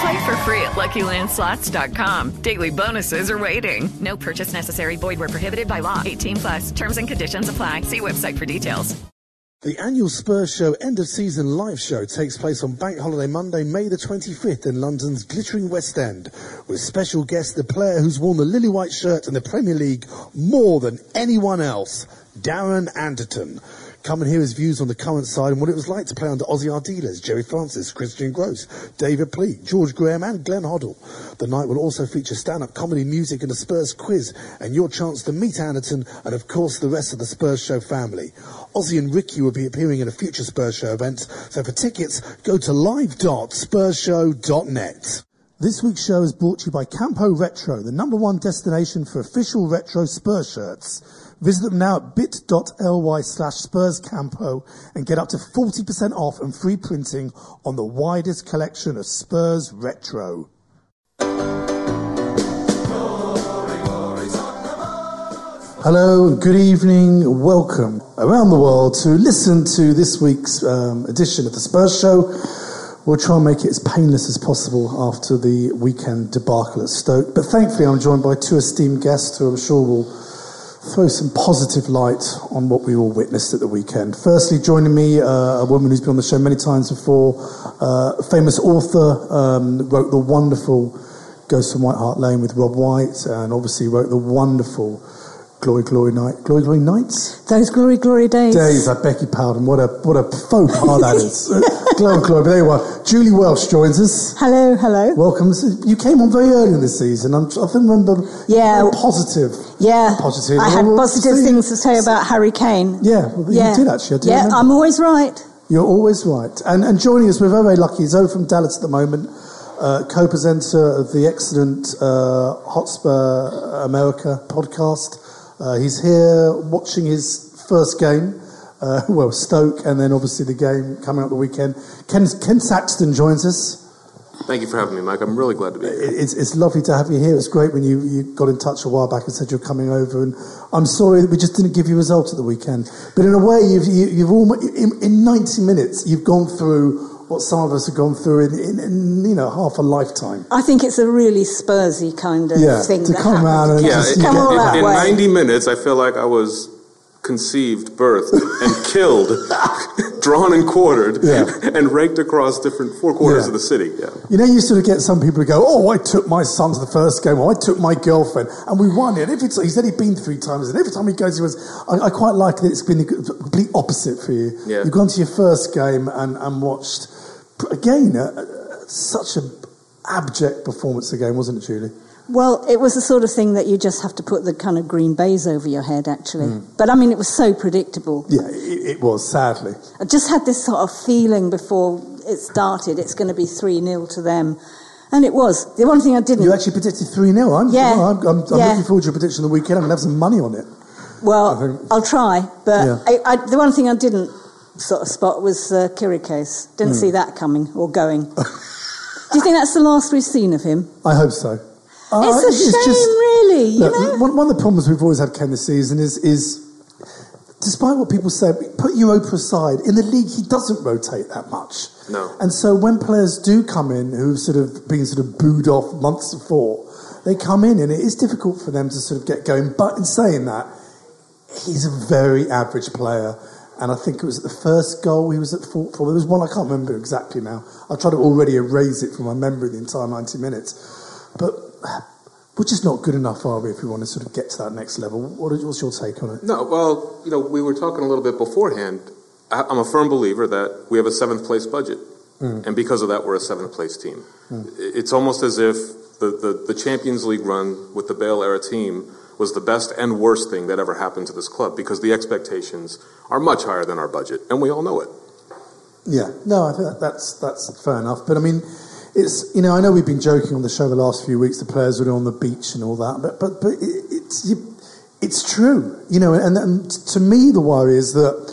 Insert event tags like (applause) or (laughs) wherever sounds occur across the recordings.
Play for free at LuckyLandSlots.com. Daily bonuses are waiting. No purchase necessary. Void where prohibited by law. 18 plus. Terms and conditions apply. See website for details. The annual Spurs Show end of season live show takes place on Bank Holiday Monday, May the 25th in London's glittering West End, with special guest the player who's worn the lily white shirt in the Premier League more than anyone else, Darren Anderton. Come and hear his views on the current side and what it was like to play under Ossie Ardiles, Gerry Francis, Christian Gross, David Pleat, George Graham and Glenn Hoddle. The night will also feature stand-up comedy, music and a Spurs quiz and your chance to meet Anderton and of course the rest of the Spurs Show family. Ossie and Ricky will be appearing in a future Spurs Show event, so for tickets, go to live.spursshow.net. This week's show is brought to you by Campo Retro, the number one destination for official retro Spurs shirts. Visit them now at bit.ly slash spurscampo and get up to 40% off and free printing on the widest collection of Spurs Retro. Hello, good evening, welcome around the world to listen to this week's um, edition of the Spurs Show. We'll try and make it as painless as possible after the weekend debacle at Stoke. But thankfully, I'm joined by two esteemed guests who I'm sure will throw some positive light on what we all witnessed at the weekend. Firstly, joining me, uh, a woman who's been on the show many times before, uh, famous author, um, wrote the wonderful Ghost from White Hart Lane with Rob White, and obviously wrote the wonderful Glory, Glory Night, Glory, Glory Nights. Those glory, glory days. Days, I beg your pardon. What a what a faux pas that is. (laughs) glory, glory. But there you are. Julie Welch joins us. Hello, hello. Welcome. You came on very early in the season. I'm, I remember. Yeah. positive. Yeah, Positive. I had positive things to say about Harry Kane. Yeah, well, you did actually. Yeah, remember. I'm always right. You're always right. And, and joining us, we're very, very lucky. Zoe from Dallas at the moment, uh, co-presenter of the excellent uh, Hotspur America podcast. Uh, he's here watching his first game, uh, (laughs) well, Stoke, and then obviously the game coming up the weekend. Ken, Ken Saxton joins us. Thank you for having me, Mike. I'm really glad to be here. It's, it's lovely to have you here. It's great when you, you got in touch a while back and said you're coming over. And I'm sorry that we just didn't give you results at the weekend. But in a way, you've, you, you've almost, in, in 90 minutes, you've gone through what some of us have gone through in, in, in you know, half a lifetime. I think it's a really Spursy kind of Yeah, thing to that come happened. around and Yeah, just in, Come all in- that in way. 90 minutes, I feel like I was conceived, birthed, and (laughs) killed, drawn and quartered, Yeah. and raked across different four quarters Yeah. of the city. Yeah. You know, you sort of get some people who go, "Oh, I took my son to the first game, or I took my girlfriend, and we won it." Every time, he said he'd been three times, and every time he goes, he was. I, I quite like that it's been the complete opposite for you. Yeah. You've gone to your first game and, and watched again uh, such an abject performance again, wasn't it, Julie? Well, it was the sort of thing that you just have to put the kind of green baize over your head, actually. Hmm. But I mean, it was so predictable. Yeah, it, it was. Sadly, I just had this sort of feeling before it started. It's going to be three 0 to them, and it was. The one thing I didn't. you actually predicted three 0 I'm, Yeah. I'm, I'm, I'm Yeah. looking forward to your prediction of the weekend. I'm going to have some money on it. Well, I'll try, but Yeah. I, I, the one thing I didn't sort of spot was uh, Kirikos. Didn't Hmm. see that coming or going. (laughs) Do you think that's the last we've seen of him? I hope so. Uh, It's a shame, really. You Look, know? one, one of the problems we've always had, Ken, this season is, is despite what people say, put Europa aside, in the league he doesn't rotate that much. No. And so when players do come in who've sort of been sort of booed off months before, they come in and it is difficult for them to sort of get going. But in saying that, he's a very average player. And I think it was at the first goal he was at fault for. There was one I can't remember exactly now. I tried to already erase it from my memory the entire 90 minutes. But we're just not good enough, are we, if we want to sort of get to that next level? What what's your take on it? No, well, you know, we were talking a little bit beforehand. I- I'm a firm believer that we have a seventh place budget. Mm. And because of that, we're a seventh place team. Mm. It's almost as if the, the, the Champions League run with the Bale era team was the best and worst thing that ever happened to this club because the expectations are much higher than our budget, and we all know it. Yeah, no, I think that's that's fair enough. But I mean, it's you know I know we've been joking on the show the last few weeks. The players were on the beach and all that, but but but it, it's you, it's true, you know. And, and to me, the worry is that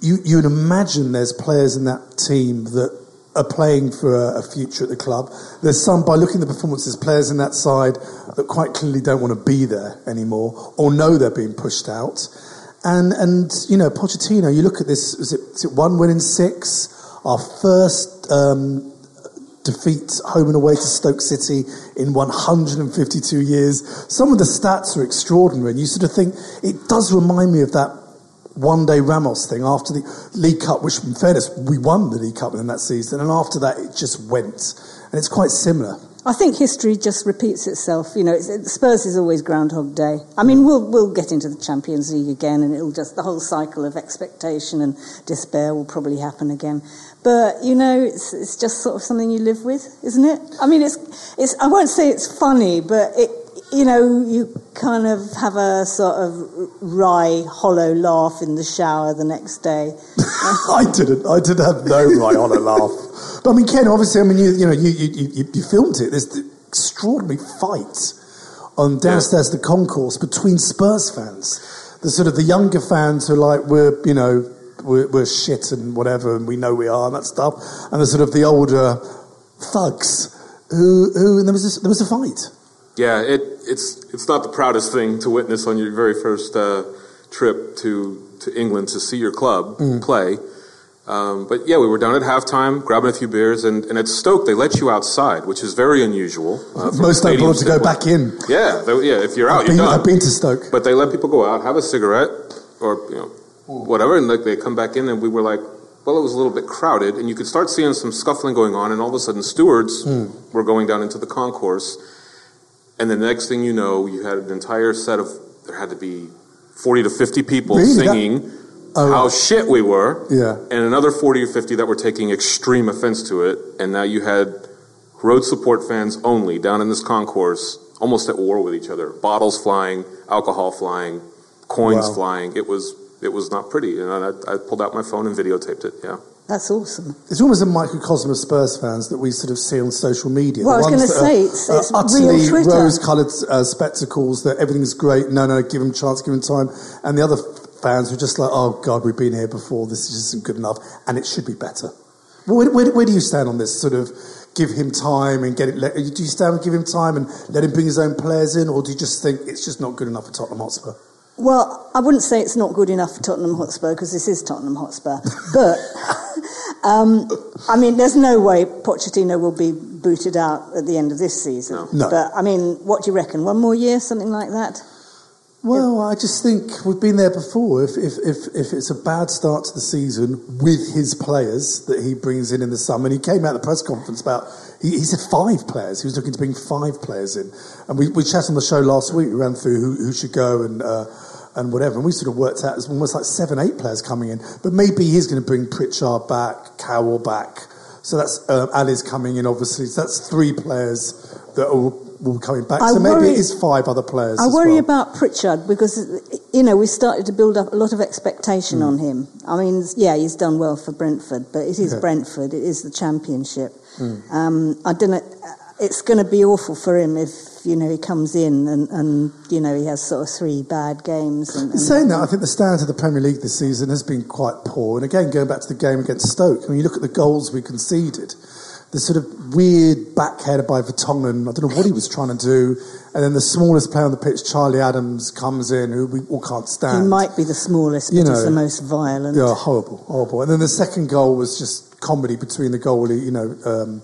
you you'd imagine there's players in that team that are playing for a, future at the club. There's some by looking at the performances, players in that side that quite clearly don't want to be there anymore or know they're being pushed out. And and you know, Pochettino, you look at this. Is it, is it one win in six? Our first um, defeat home and away to Stoke City in 152 years. Some of the stats are extraordinary, and you sort of think it does remind me of that one day Ramos thing after the League Cup, which, in fairness, we won the League Cup in that season, and after that it just went, and it's quite similar. I think history just repeats itself. You know, it's, it, Spurs is always Groundhog Day. I mean, we'll we'll get into the Champions League again, and it'll just the whole cycle of expectation and despair will probably happen again. But you know, it's it's just sort of something you live with, isn't it? I mean, it's it's. I won't say it's funny, but it. You know, you kind of have a sort of wry, hollow laugh in the shower the next day. (laughs) I didn't. I did have no wry, hollow laugh. But I mean, Ken, obviously, I mean, you, you know, you, you, you, you filmed it. There's the extraordinary fight on downstairs the concourse between Spurs fans. The sort of the younger fans who are like, we're, you know, we're, we're shit and whatever, and we know we are and that stuff. And the sort of the older thugs who, who and there was, this, there was a fight. Yeah, it, it's it's not the proudest thing to witness on your very first uh, trip to to England to see your club Mm. play. Um, but yeah, we were down at halftime, grabbing a few beers, and, and at Stoke they let you outside, which is very unusual. Uh, Most don't bother to go back in. Yeah, they- yeah. If you're out, I've you're been, done. I've been to Stoke. But they let people go out, have a cigarette, or you know, whatever, and like they come back in, and we were like, well, it was a little bit crowded, and you could start seeing some scuffling going on, and all of a sudden, stewards Hmm. were going down into the concourse, and the next thing you know, you had an entire set of there had to be forty to fifty people Really? That- singing. Oh, how shit we were, Yeah. and another 40 or 50 that were taking extreme offense to it, and now you had road support fans only down in this concourse, almost at war with each other. Bottles flying, alcohol flying, coins Wow. flying. It was it was not pretty, and I, I pulled out my phone and videotaped it. Yeah. That's awesome. It's almost a microcosm of Spurs fans that we sort of see on social media. Well, I The was ones gonna that say, are- it's- it's utterly rose-coloured uh, spectacles that everything's great. No, no, give them chance, give them time. And the other fans who are just like, oh God, we've been here before. This isn't good enough, and it should be better. Where, where, where do you stand on this? Sort of give him time and get it. Let, do you stand and give him time and let him bring his own players in, or do you just think it's just not good enough for Tottenham Hotspur? Well, I wouldn't say it's not good enough for Tottenham Hotspur because this is Tottenham Hotspur. But, um, I mean, there's no way Pochettino will be booted out at the end of this season. No. But, I mean, what do you reckon? One more year, something like that? Well, I just think we've been there before. If, if, if, if it's a bad start to the season with his players that he brings in in the summer, and he came out at the press conference about, he, he said five players. He was looking to bring five players in. And we, we chatted on the show last week, we ran through who, who should go and, uh, and whatever. And we sort of worked out it's almost like seven, eight players coming in. But maybe he's going to bring Pritchard back, Carroll back. So that's uh, Alli's coming in, obviously. So that's three players that will, will be coming back. I so maybe it is five other players. I worry well. about Pritchard because, you know, we started to build up a lot of expectation Hmm. on him. I mean, yeah, he's done well for Brentford, but it is Yeah. Brentford. It is the championship. Hmm. Um, I don't know. It's going to be awful for him if, you know, he comes in and, and you know, he has sort of three bad games. And, and saying that, I think the standard of the Premier League this season has been quite poor. And again, going back to the game against Stoke, when you look at the goals we conceded, the sort of weird backheader by Vertonghen. I don't know what he was trying to do. And then the smallest player on the pitch, Charlie Adams, comes in, who we all can't stand. He might be the smallest, but You he's the most violent. Yeah, horrible, horrible. And then the second goal was just comedy between the goalie, you know, um,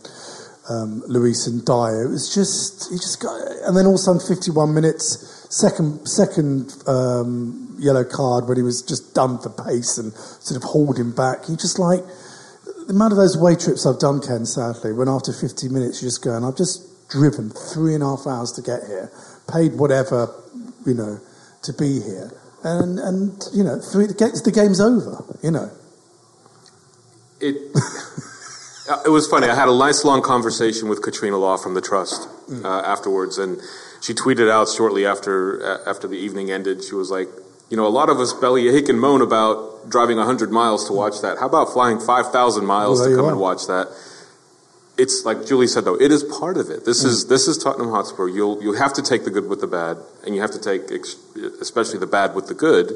um, Lloris and Dier. It was just, he just got, and then all of a sudden, 51 minutes, second, second um, yellow card when he was just done for pace and sort of hauled him back. He just like, the amount of those way trips I've done, Ken, sadly, when after 50 minutes you're just going, I've just driven three and a half hours to get here, paid whatever, you know, to be here. And, and you know, three, the, game's over, you know. It (laughs) it was funny. I had a nice long conversation with Katrina Law from the Trust uh, afterwards, and she tweeted out shortly after uh, after the evening ended. She was like, "You know, a lot of us bellyache and moan about driving hundred miles to watch that. How about flying five thousand miles Well, to come and watch that?" It's like Julie said, though. It is part of it. This is this is Tottenham Hotspur. You'll you have to take the good with the bad, and you have to take ex- especially the bad with the good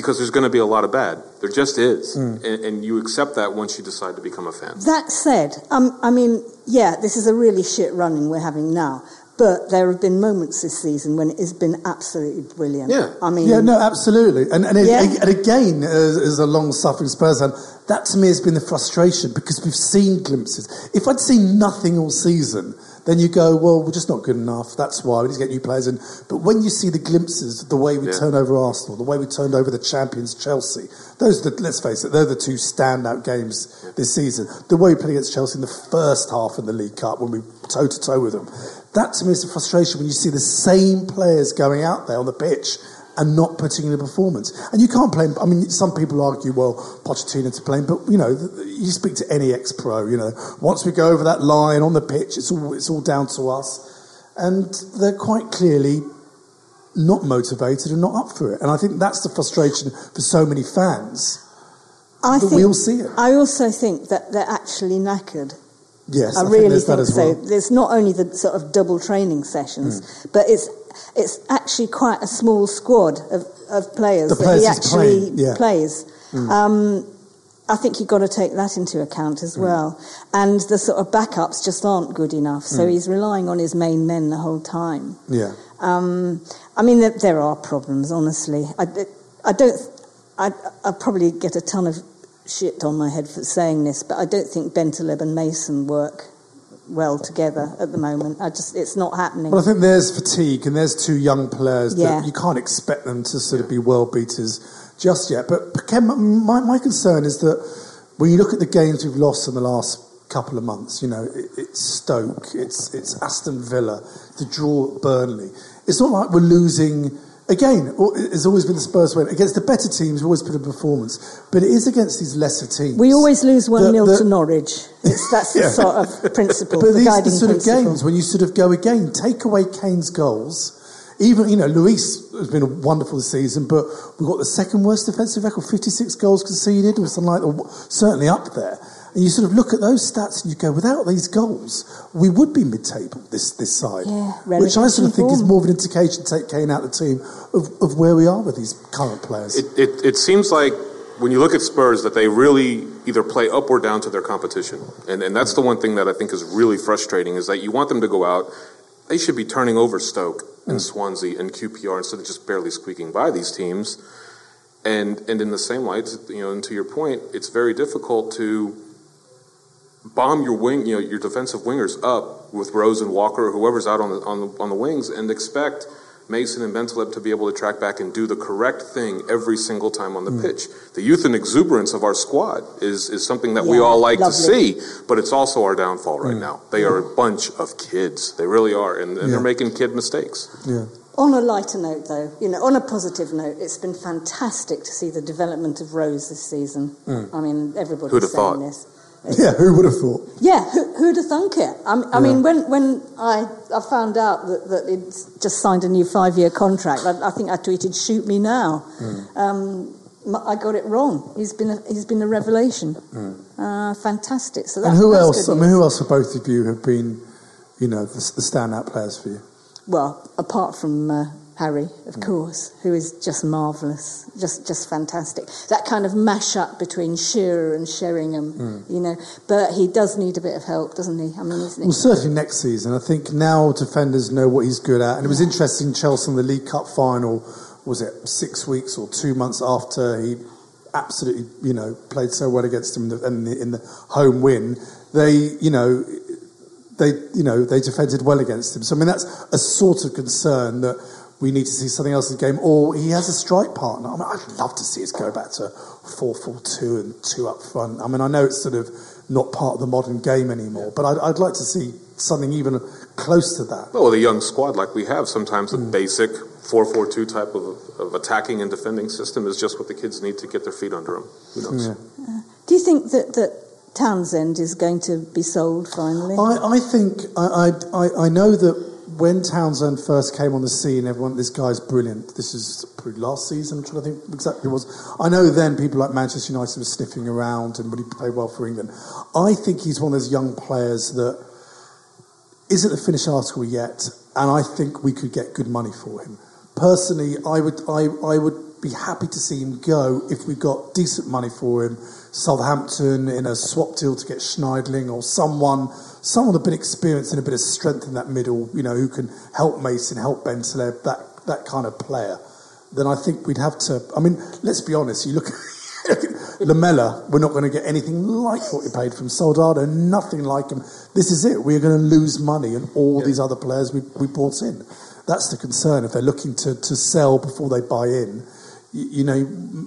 because there's going to be a lot of bad. There just is, and, and you accept that once you decide to become a fan. That said, um, I mean, yeah, this is a really shit running we're having now. But there have been moments this season when it has been absolutely brilliant. Yeah. I mean, yeah, no, absolutely. And, and, it, Yeah. and again, as, as a long suffering Spurs fan, that to me has been the frustration because we've seen glimpses. If I'd seen nothing all season, then you go, well, we're just not good enough. That's why we need to get new players in. But when you see the glimpses, the way we Yeah. turn over Arsenal, the way we turned over the champions Chelsea, those are the, let's face it, they're the two standout games this season. The way we played against Chelsea in the first half in the League Cup when we toe to toe with them, that to me is a frustration when you see the same players going out there on the pitch and not putting in a performance. And you can't blame. I mean, some people argue, well, Pochettino to blame, but you know, you speak to any ex-pro. You know, once we go over that line on the pitch, it's all it's all down to us, and they're quite clearly not motivated and not up for it. And I think that's the frustration for so many fans. I But think, we all see it. I also think that they're actually knackered. Yes, I, think really think as so. well. There's not only the sort of double training sessions, Hmm. but it's it's actually quite a small squad of, of players The that he actually yeah. plays. Mm. Um, I think you've got to take that into account as Hmm. well. And the sort of backups just aren't good enough, so Mm. he's relying on his main men the whole time. Yeah. Um, I mean, there, there are problems, honestly. I, I don't. I, I probably get a ton of shit on my head for saying this, but I don't think Bentaleb and Mason work well together at the moment. I just, it's not happening. Well, I think there's fatigue, and there's two young players Yeah. that you can't expect them to sort of be world beaters just yet. But Ken, my, my concern is that when you look at the games we've lost in the last couple of months, you know, it, it's Stoke, it's it's Aston Villa, the draw at Burnley. It's not like we're losing. Again, it's always been the Spurs way. Against the better teams, we always put a performance. But it is against these lesser teams. we always lose 1 The- 0 to Norwich. It's, that's the (laughs) sort of principle, But the these are the sort of games when you sort of go again, take away Kane's goals. Even, you know, Lloris has been a wonderful season, but we've got the second worst defensive record, 56 goals conceded, or something like that, certainly up there. And you sort of look at those stats and you go, without these goals, we would be mid-table, this, this side. Yeah, Which I sort of relegation think is more of an indication, take Kane out of the team, of, of where we are with these current players. It, it, it seems like when you look at Spurs that they really either play up or down to their competition. And, and that's the one thing that I think is really frustrating is that you want them to go out. They should be turning over Stoke and mm. Swansea and QPR instead of just barely squeaking by these teams. And, and in the same light, you know, and to your point, it's very difficult to bomb your wing, you know, your defensive wingers up with Rose and Walker or whoever's out on the, on the, on the wings and expect Mason and Bentaleb to be able to track back and do the correct thing every single time on the mm-hmm. pitch. The youth and exuberance of our squad is, is something that we all like lovely. to see, but it's also our downfall right mm. now. They are a bunch of kids. They really are, and, and Yeah. they're making kid mistakes. yeah. On a lighter note, though, you know, on a positive note, it's been fantastic to see the development of Rose this season. Mm. I mean, everybody's Who'd have saying thought? this. Yeah, who would have thought? Yeah, who, who'd have thunk it? I, I mean, when, when I, I found out that, that he'd just signed a new five year contract, I, I think I tweeted, shoot me now. Um, m- I got it wrong. He's been a, he's been a revelation. Uh, fantastic. So And who else? I mean, news. who else for both of you have been, you know, the, the standout players for you? Well, apart from uh, Harry, of mm. course, who is just marvellous, just just fantastic. That kind of mash up between Shearer and Sheringham, mm. you know. But he does need a bit of help, doesn't he? I mean, well, certainly next season. I think now defenders know what he's good at, and it was interesting. Chelsea in the League Cup final was it six weeks or two months after he absolutely, you know, played so well against him in the, in the, in the home win. They, you know, they, you know, they defended well against him. So I mean, that's a sort of concern that we need to see something else in the game, or he has a strike partner. I mean, I'd love to see us go back to 4 4 2 and two up front. I mean, I know it's sort of not part of the modern game anymore, but I'd, I'd like to see something even close to that. Well, with a young squad like we have, sometimes a mm. basic 4 4 2 type of, of, attacking and defending system is just what the kids need to get their feet under them. Who knows? Yeah. Uh, do you think that, that Townsend is going to be sold finally? I, I think, I, I, I know that when Townsend first came on the scene, everyone, this guy's brilliant. This is last season, I'm trying to think exactly was. I know then people like Manchester United were sniffing around and when he played well for England. I think he's one of those young players that isn't the finished article yet, and I think we could get good money for him. Personally, I would, I, I would be happy to see him go if we got decent money for him. Southampton in a swap deal to get Schneiderlin or someone someone with a bit of experience and a bit of strength in that middle, you know, who can help Mason, help Bentaleb, that, that kind of player, then I think we'd have to. I mean, let's be honest, you look (laughs) at Lamela, we're not going to get anything like what we paid from Soldado, nothing like him. This is it. We're going to lose money and all yeah. these other players we, we brought in. That's the concern. If they're looking to, to sell before they buy in, you, know,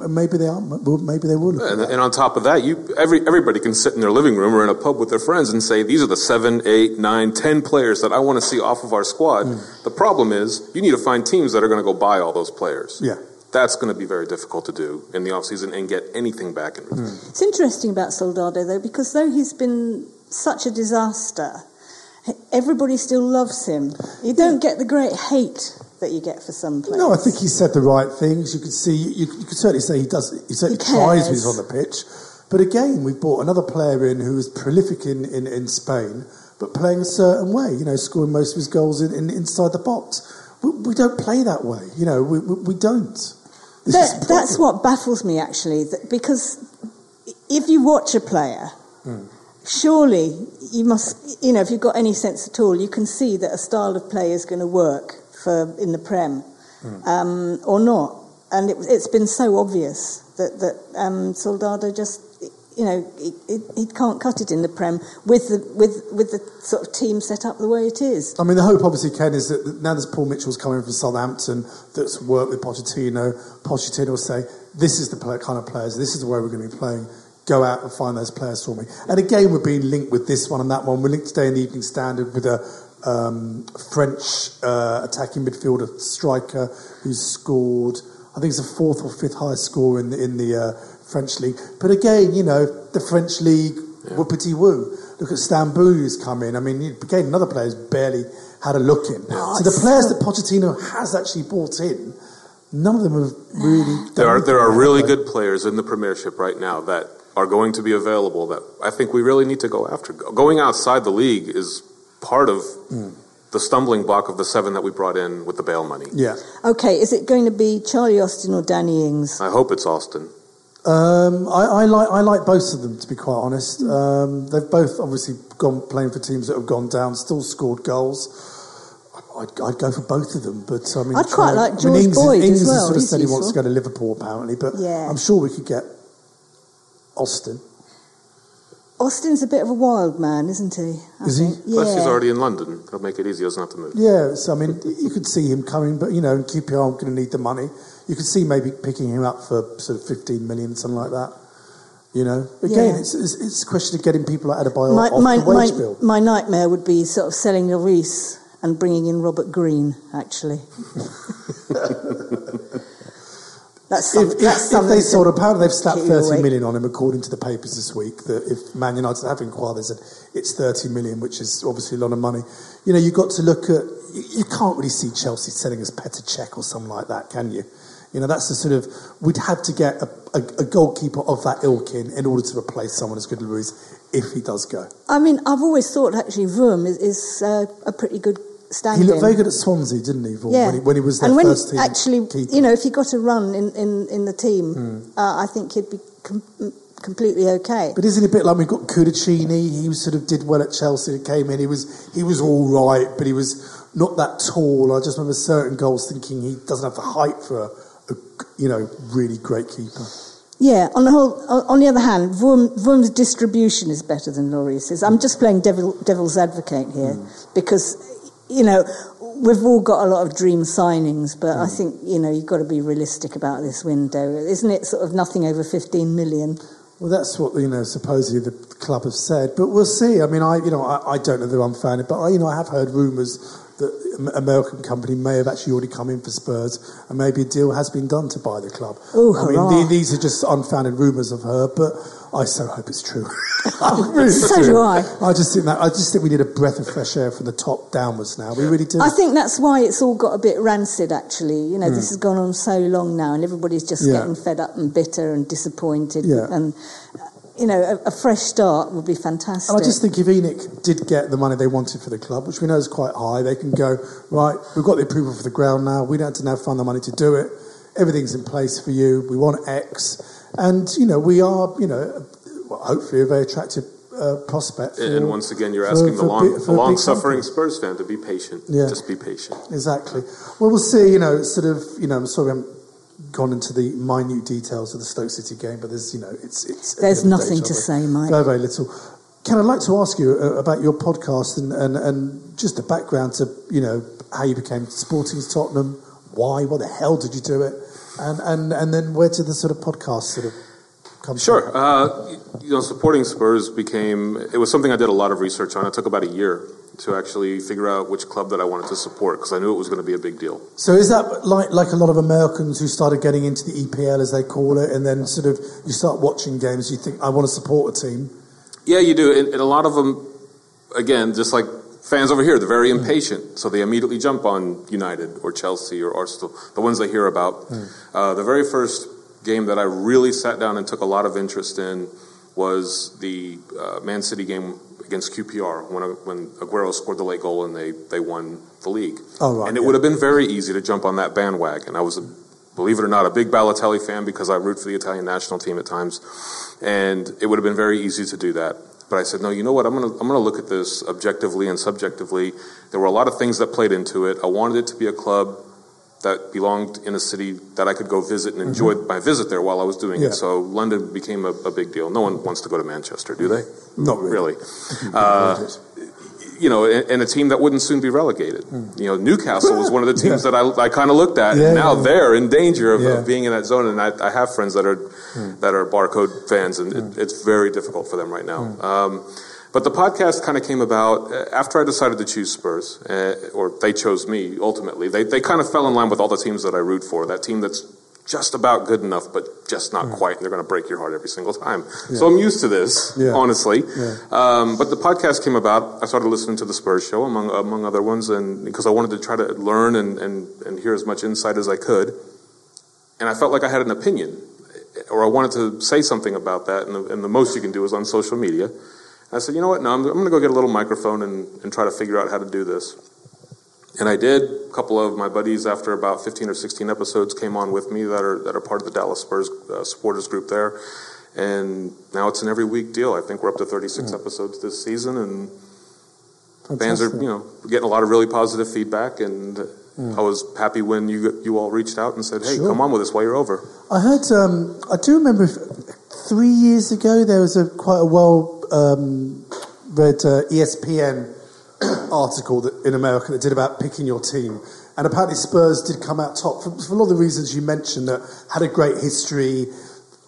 maybe they are, maybe they will. And, and, on top of that, you every everybody can sit in their living room or in a pub with their friends and say, "These are the seven, eight, nine, ten players that I want to see off of our squad." Mm. The problem is, you need to find teams that are going to go buy all those players. Yeah. That's going to be very difficult to do in the offseason and get anything back in return. Mm. It's interesting about Soldado, though, because though he's been such a disaster, everybody still loves him. You don't get the great hate that you get for some players. No, I think he said the right things. You could see, you, you could certainly say he does. He certainly he tries when he's on the pitch. But again, we've brought another player in who is prolific in, in, in Spain, but playing a certain way. You know, scoring most of his goals in, in inside the box. We, we, don't play that way. You know, we, we, we don't. That, that's what baffles me actually, that because if you watch a player. Mm surely you must, you know, if you've got any sense at all, you can see that a style of play is going to work for in the Prem mm. um, or not. And it, has been so obvious that that um, Soldado just, you know, he, he, can't cut it in the Prem with the with with the sort of team set up the way it is. I mean, the hope obviously, Ken, is that now there's Paul Mitchell's coming from Southampton that's worked with Pochettino. Pochettino will say, "This is the kind of players. This is the way we're going to be playing." go out and find those players for me. And again, we're being linked with this one and that one. We're linked today in the Evening Standard with a um, French uh, attacking midfielder striker who's scored. I think it's the fourth or fifth highest score in the in the uh, French league. But again, you know, the French league, yeah. whoopity woo. Look at Stambouli who's come in. I mean, again, another player who's barely had a look in. Oh, so the players so... that Pochettino has actually brought in, none of them have really. There are there are really good players in the Premiership right now that are going to be available that I think we really need to go after. Going outside the league is part of mm. the stumbling block of the seven that we brought in with the Bale money. Yeah. Okay, is it going to be Charlie Austin or Danny Ings? I hope it's Austin. Um, I, I, like I like both of them to be quite honest. Um, they've both obviously gone playing for teams that have gone down, still scored goals. I'd, I'd go for both of them, but I mean, I'd quite like George I mean, Ings, Boyd Ings as well. has sort of said he wants to go to Liverpool apparently, but yeah. I'm sure we could get Austin. Austin's a bit of a wild man, isn't he? I Is think. he? Plus, he's already in London. That'll make it easy. He doesn't have to move. Yeah, so I mean, you could see him coming, but you know, QPR are going to need the money. You could see maybe picking him up for sort of 15 million, something like that. You know, again, yeah. it's, it's, it's, a question of getting people out of buy my, off my, the wage my, bill. My nightmare would be sort of selling Lloris and bringing in Robert Green, actually. (laughs) That's, some, if, that's if, they sold, apparently they've slapped 30 million on him, according to the papers this week. That if Man United have inquired, they said it's 30 million, which is obviously a lot of money. You know, you've got to look at, you, you can't really see Chelsea selling us Petr Cech or something like that, can you? You know, that's the sort of, we'd have to get a, a, a goalkeeper of that ilk in in order to replace someone as good as Lloris if he does go. I mean, I've always thought actually Vorm is, is uh, a pretty good stand He looked very good at Swansea, didn't he, Yeah, when, he, when he was their and when first team actually, keeper? you know, if he got a run in, in, in the team, Hmm. uh, I think he'd be com- completely okay. But isn't it a bit like we've got Cudicini? He was sort of did well at Chelsea. Came in, he was he was all right, but he was not that tall. I just remember certain goals thinking he doesn't have the height for a, a you know really great keeper. Yeah. On the whole, on the other hand, Vorm, Vorm's distribution is better than Lloris's. I'm just playing devil, devil's advocate here Hmm. because, you know, we've all got a lot of dream signings, but Hmm. I think you know you've got to be realistic about this window, isn't it? Sort of nothing over 15 million. Well, that's what you know. Supposedly the club have said, but we'll see. I mean, I you know I, I don't know that I'm founded, but I you know I have heard rumours that American company may have actually already come in for Spurs, and maybe a deal has been done to buy the club. Ooh, I mean, the- these are just unfounded rumours of her, but I so hope it's true. (laughs) I really (laughs) So do I. I just think that I just think we need a breath of fresh air from the top downwards now. We really do. I think that's why it's all got a bit rancid, actually. You know, this mm. has gone on so long now, and everybody's just. Yeah. getting fed up and bitter and disappointed. Yeah. And, you know, a, a fresh start would be fantastic. And I just think if ENIC did get the money they wanted for the club, which we know is quite high, they can go, right, we've got the approval for the ground now, we don't have to now find the money to do it, everything's in place for you, we want X, and, you know, we are, you know, hopefully a very attractive uh, prospect. For, And once again, you're asking for the long, bi- the for a big long-suffering. Spurs fan to be patient. Yeah. Just be patient. Exactly. Well, we'll see. You know, sort of. You know, I'm sorry, I haven't gone into the minute details of the Stoke City game, but there's, you know, it's it's. There's bit nothing deja to vu. say, Mike. Very, very little. Ken, I'd like to ask you uh, about your podcast and, and, and just the background to you know how you became supporting Tottenham, why, What the hell did you do it, and and and then where did the sort of podcast sort of come Sure. from? Uh, you know, supporting Spurs became, it was something I did a lot of research on. It took about a year to actually figure out which club that I wanted to support because I knew it was going to be a big deal. So is that like like a lot of Americans who started getting into the EPL as they call it, and then sort of you start watching games, you think I want to support a team. Yeah, you do. And, and a lot of them, again, just like fans over here, they're very impatient. So they immediately jump on United or Chelsea or Arsenal, the ones they hear about. Uh, the very first game that I really sat down and took a lot of interest in was the uh, Man City game against QPR when, when Aguero scored the late goal and they, they won the league. Oh, right, and it yeah. would have been very easy to jump on that bandwagon. I was, a, believe it or not, a big Balotelli fan because I root for the Italian national team at times, and it would have been very easy to do that. But I said, no, you know what? I'm gonna I'm gonna look at this objectively and subjectively. There were a lot of things that played into it. I wanted it to be a club that belonged in a city that I could go visit and enjoy my visit there while I was doing Yeah. it. So London became a, a big deal. No one wants to go to Manchester, do they? Not really. (laughs) Uh, you know, and, a team that wouldn't soon be relegated. You know, Newcastle was one of the teams Yeah. that I, I kind of looked at, Yeah, and now yeah. they're in danger of, of being in that zone. And I, I have friends that are Hmm. that are barcode fans, and it, it's very difficult for them right now. Hmm. Um, but the podcast kind of came about uh, after I decided to choose Spurs, uh, or they chose me ultimately. They they kind of fell in line with all the teams that I root for. That team that's just about good enough, but just not quite, and they're going to break your heart every single time. So I'm used to this. Yeah. honestly. Yeah. Um, but the podcast came about. I started listening to the Spurs show, among among other ones, and because I wanted to try to learn and, and, and hear as much insight as I could, and I felt like I had an opinion, or I wanted to say something about that, and the, and the most you can do is on social media. And I said, you know what? No, I'm, I'm going to go get a little microphone and, and try to figure out how to do this. And I did. A couple of my buddies, after about 15 or 16 episodes, came on with me that are that are part of the Dallas Spurs uh, supporters group there. And now it's an every week deal. I think we're up to 36 episodes this season, and fans are you know getting a lot of really positive feedback. And I was happy when you you all reached out and said, "Hey, Sure. come on with us while you're over." I heard. Um, I do remember three years ago there was a quite a well um, read uh, ESPN (clears throat) article that, in America that did about picking your team, and apparently Spurs did come out top for, for a lot of the reasons you mentioned. That had a great history.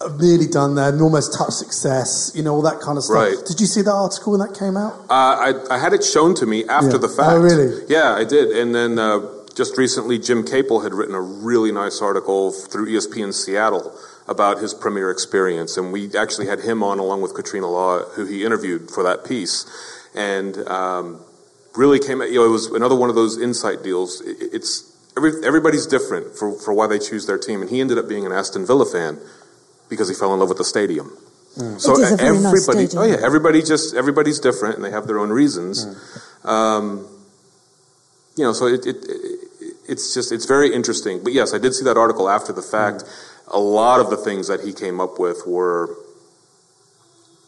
Have nearly done there, and almost touched success, you know, all that kind of stuff. Right. Did you see that article when that came out? Uh, I, I had it shown to me after Yeah. the fact. Oh, really? Yeah, I did. And then uh, just recently, Jim Capel had written a really nice article through ESPN Seattle about his premier experience, and we actually had him on along with Katrina Law, who he interviewed for that piece, and um, really came. You know, it was another one of those insight deals. It, it's every, everybody's different for for why they choose their team, and he ended up being an Aston Villa fan because he fell in love with the stadium. So It is a very nice everybody, stadium. oh yeah, everybody just everybody's different and they have their own reasons. Um, you know, so it, it, it it's just it's very interesting. But yes, I did see that article after the fact. Mm. A lot of the things that he came up with were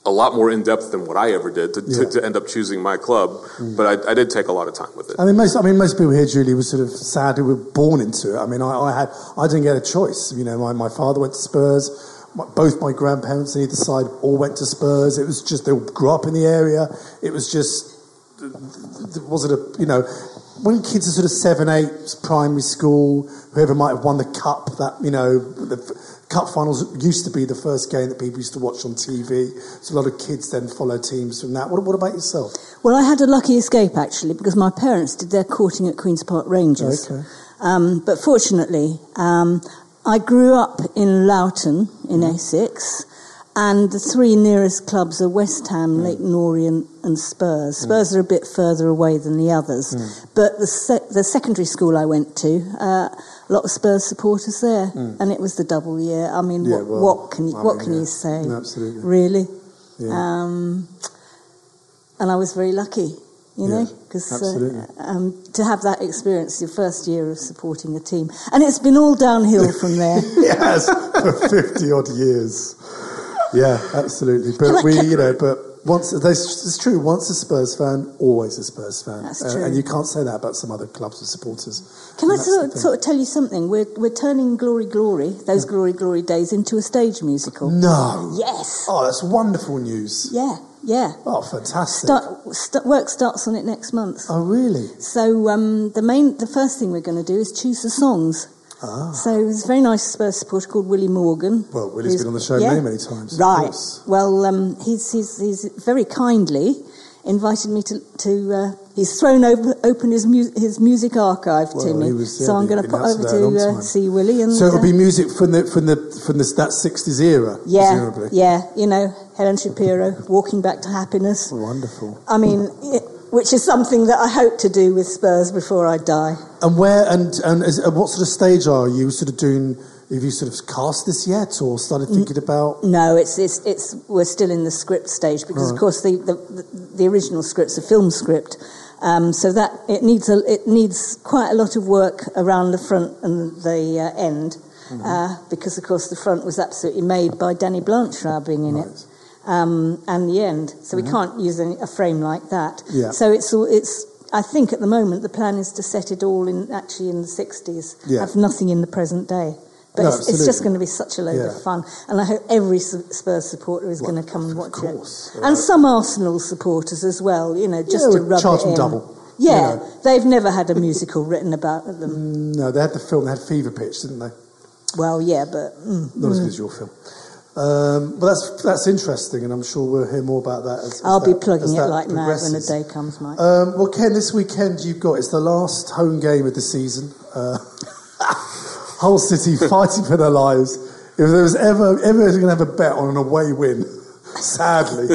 a lot more in depth than what I ever did to, yeah. to, to end up choosing my club. Mm. But I, I, did take a lot of time with it. I mean, most I mean most people here, Julie, were sort of sad who were born into it. I mean, I, I had I didn't get a choice. You know, my, my father went to Spurs. My, both my grandparents on either side all went to Spurs. It was just they grew up in the area. It was just was it a you know when kids are sort of seven, eight, primary school, whoever might have won the cup, that you know, the cup finals used to be the first game that people used to watch on TV. So a lot of kids then follow teams from that. What, what about yourself? Well, I had a lucky escape actually because my parents did their courting at Queens Park Rangers. Okay. Um, but fortunately, um, I grew up in Loughton in mm. Essex and the three nearest clubs are West Ham, mm. Leyton Orient, and Spurs. Mm. Spurs mm. are a bit further away than the others. Mm. But the, the secondary school I went to, uh, a lot of Spurs supporters there, mm. and it was the double year. I mean, yeah, what, well, what, can you, what can yeah. you say? Absolutely. Really? Yeah. Um, and I was very lucky you know, because uh, um, to have that experience, your first year of supporting a team, and it's been all downhill from there. (laughs) yes, for fifty odd years. Yeah, absolutely. But we, you know, but once it's true. Once a Spurs fan, always a Spurs fan. That's true. Uh, and you can't say that about some other clubs and supporters. Can and I sort of, sort of, tell you something? We're we're turning Glory Glory, those yeah. Glory Glory days, into a stage musical. No. Yes. Oh, that's wonderful news. Yeah. Yeah. Oh, fantastic. Start, st- work starts on it next month. Oh, really? So um, the main, the first thing we're going to do is choose the songs. Ah. So there's a very nice Spurs supporter called Willie Morgan. Well, Willie's been on the show yeah, many, many times. Right. Well, um, he's, he's, he's very kindly invited me to. to uh, he's thrown over, open his, mu- his music archive well, to me. Was, yeah, so I'm going to pop over to uh, see Willie. And, so it'll be uh, music from the from the from the, that 60s era, yeah, presumably. Yeah, you know, Helen Shapiro, Walking Back to Happiness. wonderful. I mean. It, which is something that I hope to do with Spurs before I die. And where and and is, uh, what sort of stage are you sort of doing? Have you sort of cast this yet, or started thinking about? No, it's it's, it's we're still in the script stage because, right. of course, the, the the original script's a film script, um, so that it needs a, it needs quite a lot of work around the front and the uh, end, mm-hmm. uh, because of course the front was absolutely made by Danny Blanchard being in right. it um, and the end. So mm-hmm. we can't use any, a frame like that. Yeah. So it's it's. I think at the moment the plan is to set it all in actually in the 60s. Yeah. Have nothing in the present day. But no, it's, it's, just going to be such a load yeah. of fun, and I hope every Spurs supporter is well, going to come and watch course, it, and some Arsenal supporters as well. You know, just yeah, to rub it in. double. Yeah, you know. they've never had a musical (laughs) written about them. Mm, no, they had the film. They had Fever Pitch, didn't they? Well, yeah, but mm, not as good as your film. Um, but that's that's interesting, and I'm sure we'll hear more about that. As, as I'll that, be plugging it like mad when the day comes, Mike. Um, well, Ken, this weekend you've got it's the last home game of the season. Uh, (laughs) Hull City (laughs) fighting for their lives. If there was ever ever going to have a bet on an away win, (laughs) sadly,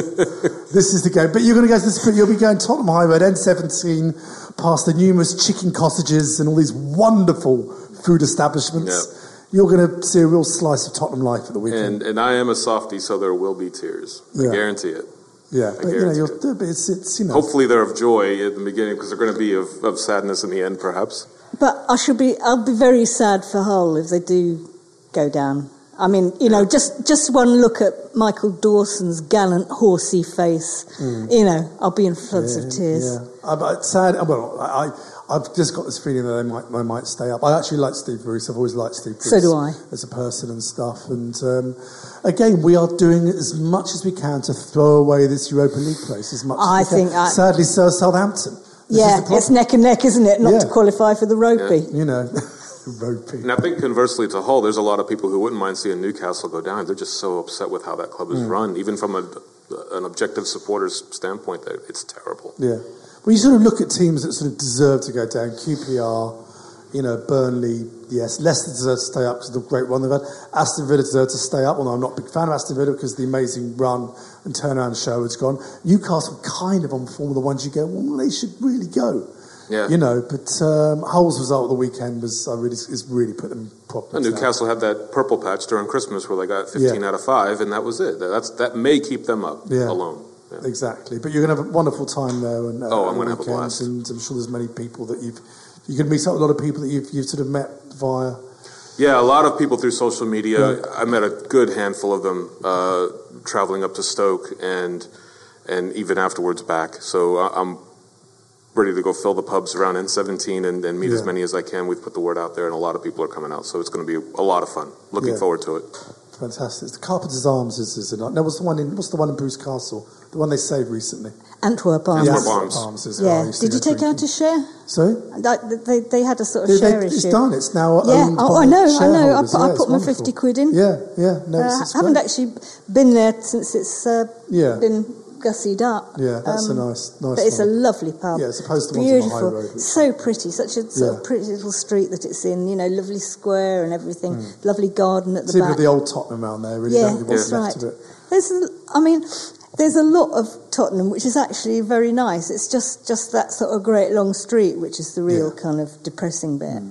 this is the game. But you're going to go to this. You'll be going Tottenham High Road N17 past the numerous chicken cottages and all these wonderful food establishments. Yep you're going to see a real slice of Tottenham life at the weekend. And, and I am a softie, so there will be tears. Yeah. I guarantee it. Yeah, I but you know, it. but it's, it's you know. Hopefully, they're of joy at the beginning because they're going to be of, of sadness in the end, perhaps. But I should be. I'll be very sad for Hull if they do go down. I mean, you know, just just one look at Michael Dawson's gallant, horsey face. Mm. You know, I'll be in floods yeah, of tears. Yeah, I'm, sad. Well, I I've just got this feeling that they might they might stay up. I actually like Steve Bruce. I've always liked Steve Bruce. So do I. As a person and stuff. And um, again, we are doing as much as we can to throw away this Europa League place as much. I as we think. Can. I, Sadly, so Southampton. This yeah, it's neck and neck, isn't it? Not yeah. to qualify for the ropey. Yeah. You know. (laughs) ropey. And I think conversely to Hull, there's a lot of people who wouldn't mind seeing Newcastle go down. They're just so upset with how that club is mm. run, even from a, an objective supporter's standpoint. That it's terrible. Yeah. Well, you sort of look at teams that sort of deserve to go down. QPR, you know, Burnley, yes. Leicester deserve to stay up because of the great run they've had. Aston Villa deserve to stay up, although I'm not a big fan of Aston Villa because the amazing run and turnaround show has gone. Newcastle kind of on form of the ones you go, well, they should really go. Yeah. You know, but um, Hull's result of the weekend was I really is really put them properly. And Newcastle had that purple patch during Christmas where they got 15 yeah. out of five, and that was it. That's that may keep them up yeah. alone. Yeah. Exactly, but you're going to have a wonderful time there. And, uh, oh, I'm going to have a blast. And I'm sure there's many people that you've You can meet up with a lot of people that you've, you've sort of met via. Yeah, a lot of people through social media. I met a good handful of them uh, traveling up to Stoke and and even afterwards back. So I- I'm ready to go fill the pubs around N17 and, and meet as many as I can. We've put the word out there, and a lot of people are coming out. So it's going to be a lot of fun. Looking Yeah. forward to it. Fantastic. The Carpenter's Arms is, is it not? No, what's the one in what's the one in Bruce Castle? The one they saved recently. Antwerp Arms. Antwerp Arms. Arms is, Yeah. Did you take it out a share? Sorry? Like, They, they had a sort of They- they- share it's issue. done. It's now Yeah, owned oh, by I know, I know. I put, Yeah, I put my wonderful. 50 quid in. Yeah, yeah. No, Uh, it's, I haven't great. actually been there since it's uh, Yeah. been gussied up. Yeah, that's a Um, nice, nice. But it's a lovely pub. Yeah, as opposed to the on the high Beautiful. road, So pretty. Such a sort Yeah. of pretty little street that it's in. You know, lovely square and everything. Lovely garden at the It's back. Hmm. the old Tottenham around there. Really yeah, don't that's right. There's, I mean, there's a lot of Tottenham which is actually very nice. It's just just that sort of great long street which is the real kind of depressing bit.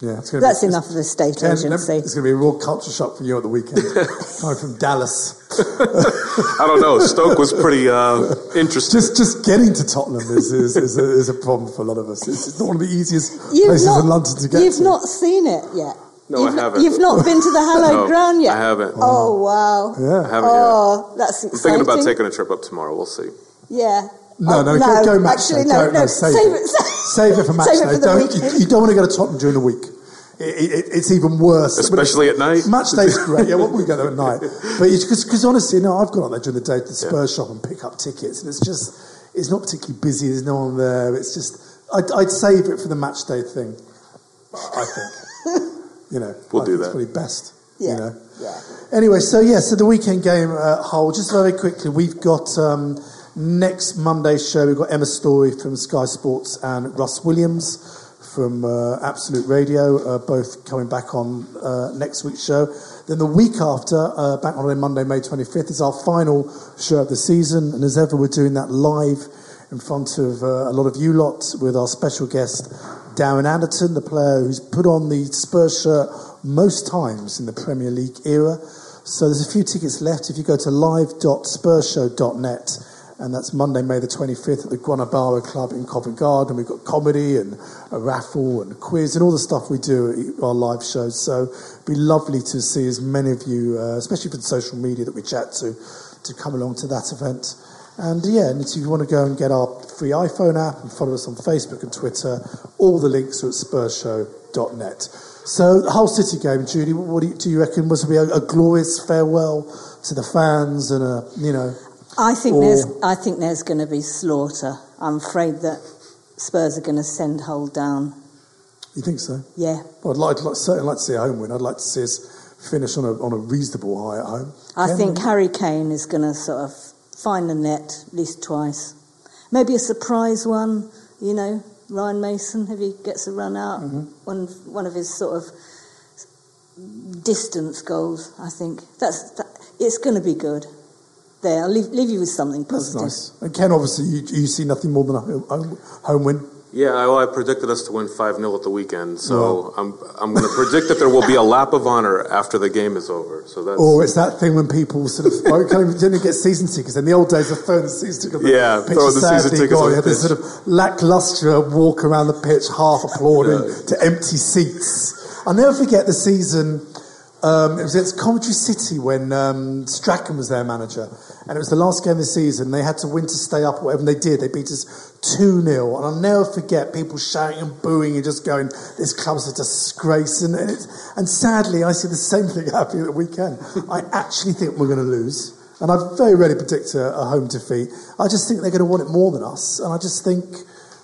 Yeah, it's That's be, enough of the state Ken, agency. It's going to be a real culture shock for you at the weekend. (laughs) Coming from Dallas. I don't know. Stoke was pretty uh, interesting. Just just getting to Tottenham is, is, is, a, is a problem for a lot of us. It's, it's not one of the easiest You've places not, in London to get You've to. not seen it yet. No, I you've, haven't. You've not been to the (laughs) hallowed No, ground yet. I haven't. Oh wow. Yeah. I haven't Oh, that's yet. I'm thinking about taking a trip up tomorrow. We'll see. Yeah. No, Oh, no, go, go match Actually, day. no, Go- no. save, Save it. it. Save it for match Save it day. for the don't, you, you don't want to go to Tottenham during the week. It, it, it's even worse. Especially at night. Match day's great. Yeah, what we go there at night? But because honestly, no, I've gone out there during the day to the Spurs shop and pick up tickets, and it's just it's not particularly busy. There's no one there. It's just I'd, I'd save it for the match day thing. I think (laughs) you know We'll I do that. It's probably best. Yeah. You know. Yeah. Anyway, so yeah, so the weekend game at Hull. Just very quickly, we've got um, next Monday's show. We've got Emma Story from Sky Sports and Russ Williams from uh, Absolute Radio, uh, both coming back on uh, next week's show. Then the week after, uh, back on Monday, May 25th, is our final show of the season, and as ever, we're doing that live in front of uh, a lot of you lot with our special guest Darren Anderton, the player who's put on the Spurs shirt most times in the Premier League era. So there's a few tickets left. If you go to live.spursshow.net, and that's Monday, May the 25th at the Guanabara Club in Covent Garden. We've got comedy and a raffle and a quiz and all the stuff we do at our live shows. So it'd be lovely to see as many of you, uh, especially for the social media that we chat to, to come along to that event. And yeah, and if you want to go and get our free iPhone app and follow us on Facebook and Twitter, all the links are at spursshow.net. So the Hull City game, Julie, what do you, do you reckon was to be a, a glorious farewell to the fans and a, you know, I think Or- there's I think there's going to be slaughter. I'm afraid that Spurs are going to send Hull down. you think so? Yeah. Well, I'd like, I'd like, certainly like to see a home win. I'd like to see us finish on a, on a reasonable high at home. I Ken? think Harry Kane is going to sort of find the net at least twice. Maybe a surprise one, you know, Ryan Mason, if he gets a run out, Mm-hmm. one, one of his sort of distance goals, I think. That's, that, it's going to be good. There, I'll leave, leave you with something That's positive. nice. And Ken, obviously, you, you see nothing more than a home, home, home win. Yeah, I, well, I predicted us to win 5 0 at the weekend, so I'm, I'm going to predict that there will be a lap of honor after the game is over. So that's. Or it's that thing when people sort of oh, can't even, didn't get season tickets. In the old days, of throwing the season tickets. Yeah, pitch throw the season tickets gone. on the had this sort of lackluster walk around the pitch, half applauding to empty seats. I'll never forget the season. Um, it was at Coventry City when um, Strachan was their manager, and it was the last game of the season. They had to win to stay up, whatever, and they did. They beat us 2 0. And I'll never forget people shouting and booing and just going, This club's a disgrace. And, and, and sadly, I see the same thing (laughs) happening at the weekend. I actually think we're going to lose. And I very rarely predict a, a home defeat. I just think they're going to want it more than us. And I just think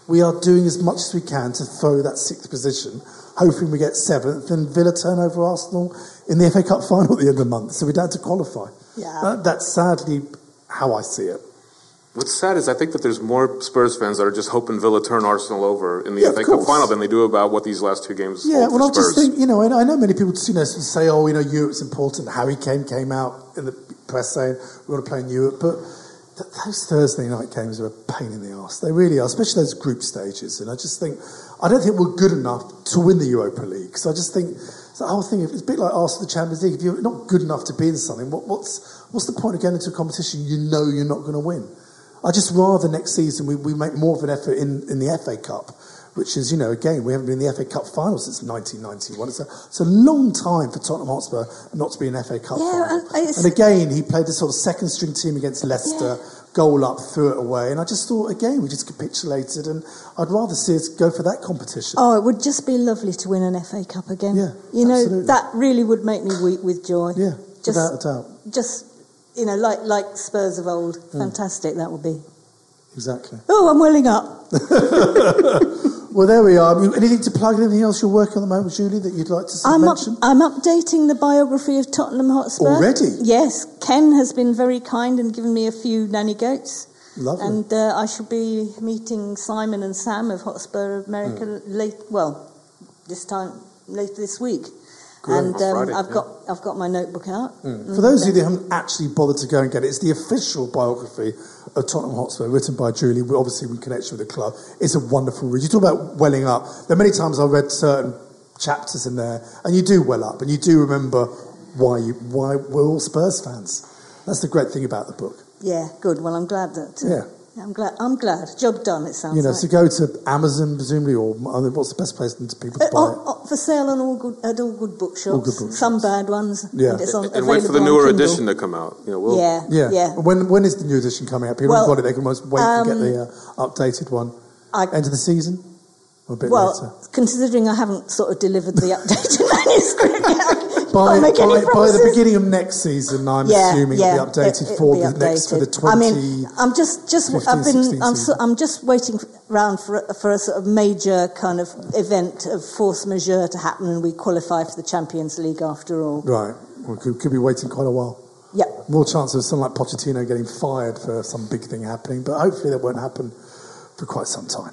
we are doing as much as we can to throw that sixth position, hoping we get seventh, and Villa turn over Arsenal in the (laughs) FA Cup final at the end of the month, so we don't have to qualify. Yeah. That- that's sadly how I see it. What's sad is I think that there's more Spurs fans that are just hoping Villa turn Arsenal over in the Yeah, FA Cup final than they do about what these last two games Yeah, well, I just think, you know, and I know many people, you know, say, oh, you know, Europe's important. Harry Kane came out in the press saying we want to play in Europe, but th- those Thursday night games are a pain in the ass. They really are, especially those group stages. And I just think, I don't think we're good enough to win the Europa League. So I just think the whole thing. It's a bit like asking the Champions League. If you're not good enough to be in something, what, what's what's the point of going into a competition you know you're not going to win? I just rather next season we, we make more of an effort in, in the FA Cup which is, you know, again, we haven't been in the FA Cup final since 1991. It's a, it's a long time for Tottenham Hotspur not to be in FA Cup Yeah, final. and And again, he played this sort of second string team against Leicester, goal up, threw it away. And I just thought, again, we just capitulated. And I'd rather see us go for that competition. Oh, it would just be lovely to win an FA Cup again. Yeah, you know absolutely. that really would make me weep with joy. Yeah, just, without a doubt. Just you know, like like Spurs of old. Hmm. Fantastic that would be. Exactly. Oh, I'm welling up. (laughs) Well, there we are. Anything to plug? Anything else you're working on at the moment, Julie, that you'd like to I'm up, mention? I'm updating the biography of Tottenham Hotspur Already? Yes, Ken has been very kind and given me a few nanny goats. Lovely. And uh, I shall be meeting Simon and Sam of Hotspur America Hmm. late. Well, this time later this week. And um, I've got I've got my notebook out. For those of you that haven't actually bothered to go and get it, it's the official biography of Tottenham Hotspur, written by Julie, we- obviously in connection with the club. It's a wonderful read. You talk about welling up. There are many times I've read certain chapters in there, and you do well up, and you do remember why you, why we're all Spurs fans. That's the great thing about the book. Yeah, good. Well, I'm glad that. Uh, Yeah. I'm glad. I'm glad. Job done. It sounds You know, like. so go to Amazon, presumably, or I mean, what's the best place for people to Uh, buy on- it? on- for sale on all good at all good bookshops. All good bookshops. Some bad ones. Yeah. And, it's on, and wait for the newer edition to come out. You know, we'll, Yeah, Yeah. yeah. When when is the new edition coming out? People Well, have got it. They can almost wait to get um, the uh, updated one. I- End of the season, or a bit Well, later. considering I haven't sort of delivered the updated (laughs) manuscript, I By, can't make any by, by the beginning of next season, I'm yeah, assuming yeah, it'll be updated it- for be the next for the twenty. I mean, I'm just, just, 15, I've been, I'm, so. I'm just waiting around for a- for a sort of major kind of event of force majeure to happen, and we qualify for the Champions League after all. right, we could, could be waiting quite a while. Yep. More chance of someone like Pochettino getting fired for some big thing happening, but hopefully that won't happen for quite some time.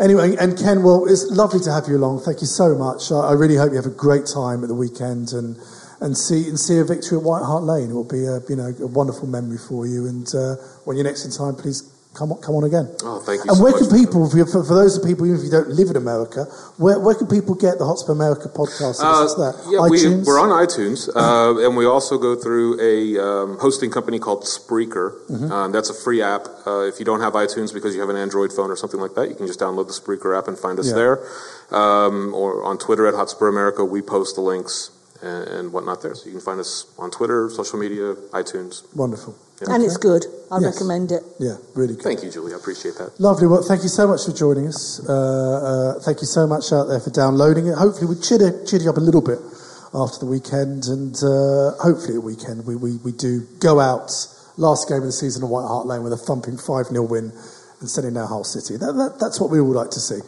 Anyway, and Ken, well, it's lovely to have you along. Thank you so much. I, I really hope you have a great time at the weekend and and see and see a victory at White Hart Lane. It will be a you know a wonderful memory for you. And uh, when you're next in time, please come on, come on again. Oh, thank you And so where can people, for, for, those people, even if you don't live in America, where, where can people get the Hotspur America podcast? Uh, that? yeah, we, iTunes? we're on iTunes, uh, and we also go through a um, hosting company called Spreaker. Mhm. Um, that's a free app. Uh, if you don't have iTunes because you have an Android phone or something like that, you can just download the Spreaker app and find us Yeah. there. Um, or on Twitter at Hotspur America, we post the links and, and whatnot there. So you can find us on Twitter, social media, iTunes. Wonderful. And it's good. I Yes. recommend it. Yeah, really good. Thank you, Julie. I appreciate that. Lovely. Well, thank you so much for joining us. Uh, uh, thank you so much out there for downloading it. Hopefully, we cheered, it- cheered you up a little bit after the weekend, and uh, hopefully, the weekend we, we, we do go out last game of the season at White Hart Lane with a thumping 5 0 win and sending our Hull City. That, that, that's what we would like to see.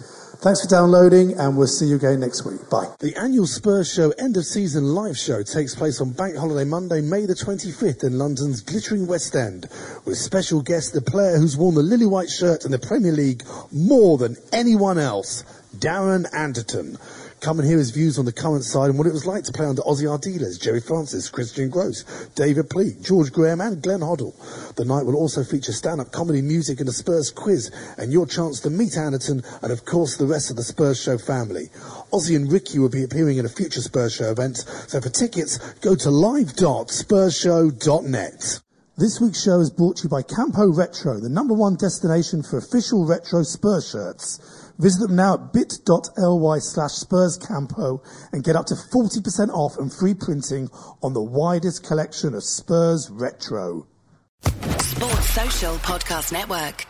Thanks for downloading, and we'll see you again next week. Bye. The annual Spurs Show end of season live show takes place on Bank Holiday Monday, May the 25th in London's glittering West End, with special guest, the player who's worn the lily white shirt in the Premier League more than anyone else, Darren Anderton. Come and hear his views on the current side and what it was like to play under Ossie Ardiles, Gerry Francis, Christian Gross, David Pleat, George Graham and Glenn Hoddle. The night will also feature stand-up comedy, music and a Spurs quiz and your chance to meet Anderton and of course the rest of the Spurs Show family. Ossie and Ricky will be appearing in a future Spurs Show event, so for tickets go to live.spursshow.net. This week's show is brought to you by Campo Retro, the number one destination for official retro Spurs shirts. Visit them now at bit.ly slash Spurs Campo and get up to 40% off and free printing on the widest collection of Spurs retro. Sports Social Podcast Network.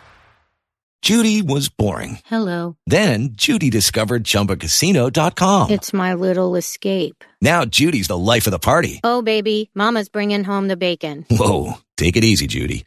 Judy was boring. Hello. Then Judy discovered ChumbaCasino.com. It's my little escape. Now Judy's the life of the party. Oh, baby, Mama's bringing home the bacon. Whoa, take it easy, Judy.